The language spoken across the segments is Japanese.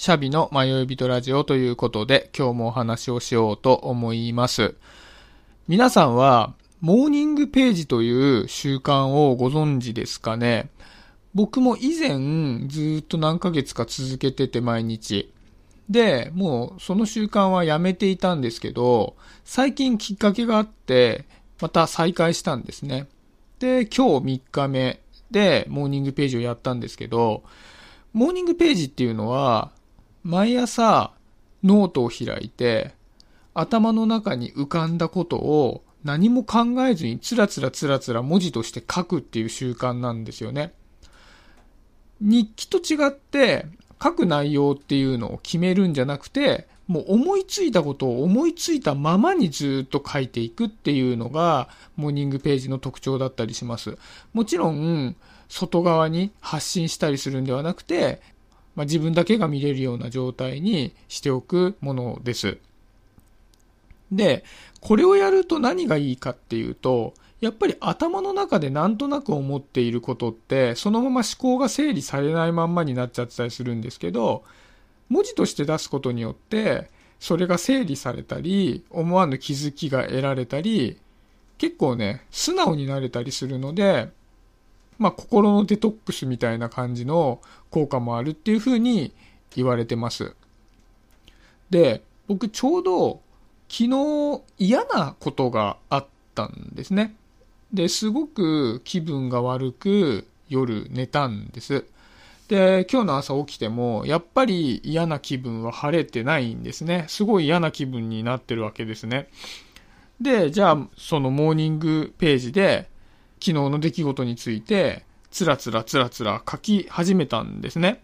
シャビの迷い人ラジオということで今日もお話をしようと思います。皆さんはモーニングページという習慣をご存知ですかね？僕も以前ずっと何ヶ月か続けてて毎日。で、もうその習慣はやめていたんですけど、最近きっかけがあって、また再開したんですね。で、今日3日目でモーニングページをやったんですけど、モーニングページっていうのは、毎朝ノートを開いて、頭の中に浮かんだことを何も考えずにつらつらつらつら文字として書くっていう習慣なんですよね。日記と違って書く内容っていうのを決めるんじゃなくて、もう思いついたことを思いついたままにずっと書いていくっていうのがモーニングページの特徴だったりします。もちろん、外側に発信したりするんではなくて、まあ、自分だけが見れるような状態にしておくものです。で、これをやると何がいいかっていうと、やっぱり頭の中でなんとなく思っていることって、そのまま思考が整理されないまんまになっちゃってたりするんですけど、文字として出すことによって、それが整理されたり、思わぬ気づきが得られたり、結構ね、素直になれたりするので、まあ、心のデトックスみたいな感じの効果もあるっていうふうに言われてます。で、僕ちょうど昨日嫌なことがあったんですね。で、すごく気分が悪く夜寝たんです。で、今日の朝起きても、やっぱり嫌な気分は晴れてないんですね。すごい嫌な気分になってるわけですね。で、じゃあ、そのモーニングページで、昨日の出来事について、つらつらつらつら書き始めたんですね。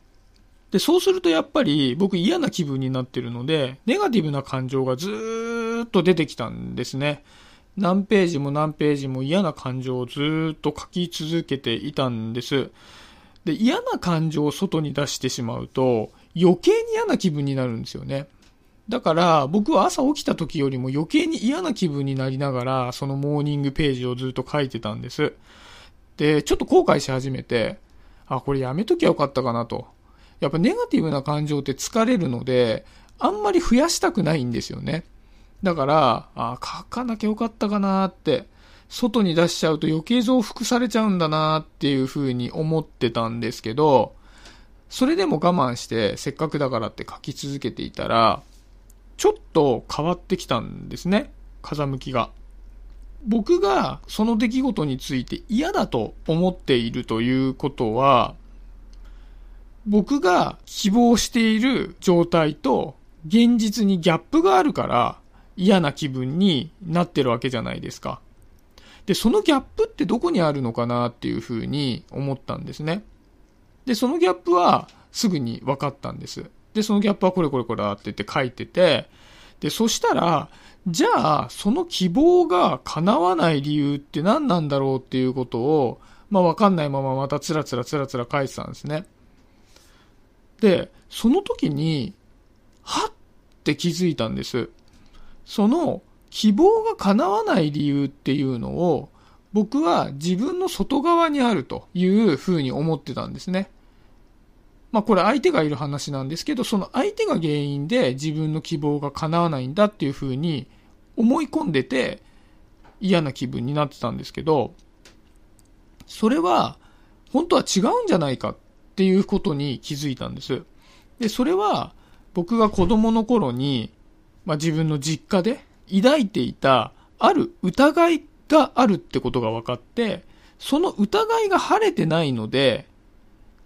で、そうするとやっぱり僕嫌な気分になってるので、ネガティブな感情がずっと出てきたんですね。何ページも何ページも嫌な感情をずっと書き続けていたんです。で、嫌な感情を外に出してしまうと、余計に嫌な気分になるんですよね。だから僕は朝起きた時よりも余計に嫌な気分になりながらそのモーニングページをずっと書いてたんです。で、ちょっと後悔し始めて、あ、これやめときゃよかったかなと。やっぱネガティブな感情って疲れるので、あんまり増やしたくないんですよね。だから、あ、書かなきゃよかったかなって、外に出しちゃうと余計増幅されちゃうんだなっていうふうに思ってたんですけど、それでも我慢してせっかくだからって書き続けていたら、ちょっと変わってきたんですね。風向きが。僕がその出来事について嫌だと思っているということは、僕が希望している状態と現実にギャップがあるから嫌な気分になってるわけじゃないですか。で、そのギャップってどこにあるのかなっていうふうに思ったんですね。で、そのギャップはすぐに分かったんです。で、そのギャップはこれこれこれだって言って書いてて、で、そしたら、じゃあ、その希望が叶わない理由って何なんだろうっていうことを、まあわかんないまままたつらつらつらつら書いてたんですね。で、その時に、はって気づいたんです。その希望が叶わない理由っていうのを、僕は自分の外側にあるというふうに思ってたんですね。まあこれ相手がいる話なんですけど、その相手が原因で自分の希望が叶わないんだっていうふうに思い込んでて嫌な気分になってたんですけど、それは本当は違うんじゃないかっていうことに気づいたんです。で、それは僕が子供の頃に、まあ自分の実家で抱いていたある疑いがあるってことが分かって、その疑いが晴れてないので、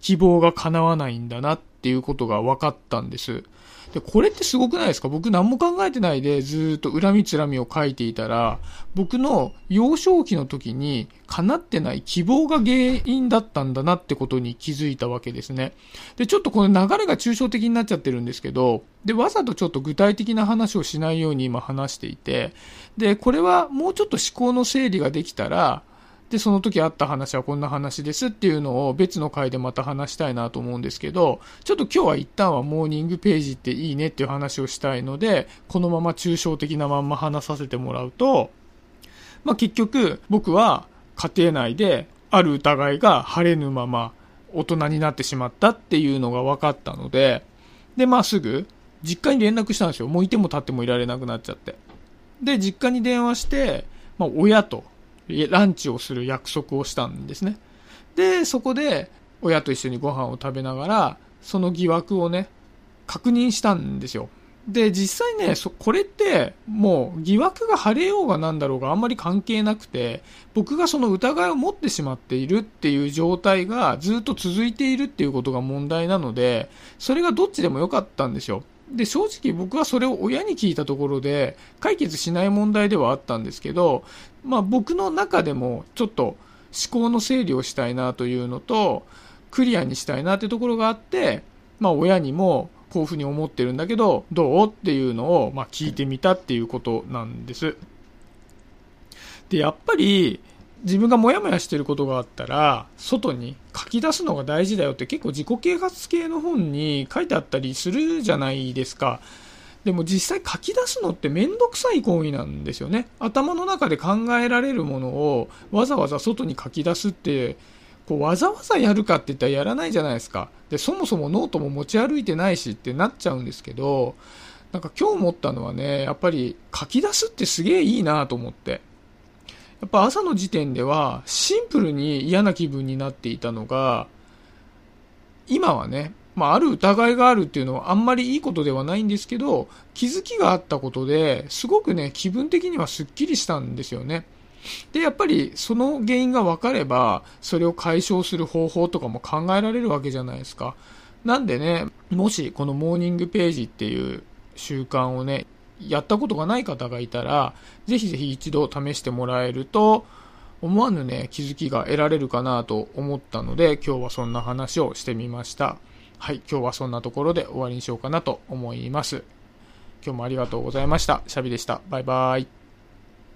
希望が叶わないんだなっていうことが分かったんです。で、これってすごくないですか？僕何も考えてないでずっと恨みつらみを書いていたら、僕の幼少期の時に叶ってない希望が原因だったんだなってことに気づいたわけですね。で、ちょっとこの流れが抽象的になっちゃってるんですけど、で、わざとちょっと具体的な話をしないように今話していて、で、これはもうちょっと思考の整理ができたら、で、その時あった話はこんな話ですっていうのを別の回でまた話したいなと思うんですけど、ちょっと今日は一旦はモーニングページっていいねっていう話をしたいので、このまま抽象的なまんま話させてもらうと、まあ、結局僕は家庭内である疑いが晴れぬまま大人になってしまったっていうのが分かったので、で、まあすぐ、実家に連絡したんですよ。もういても立ってもいられなくなっちゃって。で、実家に電話して、まあ親とランチをする約束をしたんですね。で、そこで親と一緒にご飯を食べながら、その疑惑をね、確認したんですよ。で、実際ね、これって、もう疑惑が晴れようがなんだろうがあんまり関係なくて、僕がその疑いを持ってしまっているっていう状態がずっと続いているっていうことが問題なので、それがどっちでもよかったんですよ。で、正直僕はそれを親に聞いたところで、解決しない問題ではあったんですけど、まあ僕の中でもちょっと思考の整理をしたいなというのと、クリアにしたいなってところがあって、まあ親にもこういうふうに思ってるんだけど、どうっていうのを、まあ、聞いてみたっていうことなんです。で、やっぱり、自分がモヤモヤしてることがあったら、外に書き出すのが大事だよって結構自己啓発系の本に書いてあったりするじゃないですか。でも実際書き出すのってめんどくさい行為なんですよね。頭の中で考えられるものをわざわざ外に書き出すってこうわざわざやるかって言ったらやらないじゃないですか。で、そもそもノートも持ち歩いてないしってなっちゃうんですけど、なんか今日思ったのはね、やっぱり書き出すってすげえいいなと思って。やっぱ朝の時点ではシンプルに嫌な気分になっていたのが、今はね、まあ、ある疑いがあるっていうのはあんまりいいことではないんですけど、気づきがあったことですごくね、気分的にはスッキリしたんですよね。で、やっぱりその原因が分かれば、それを解消する方法とかも考えられるわけじゃないですか。なんでね、もしこのモーニングページっていう習慣をね、やったことがない方がいたら、ぜひぜひ一度試してもらえると、思わぬね、気づきが得られるかなと思ったので、今日はそんな話をしてみました。はい、今日はそんなところで終わりにしようかなと思います。今日もありがとうございました。シャビでした。バイバイ。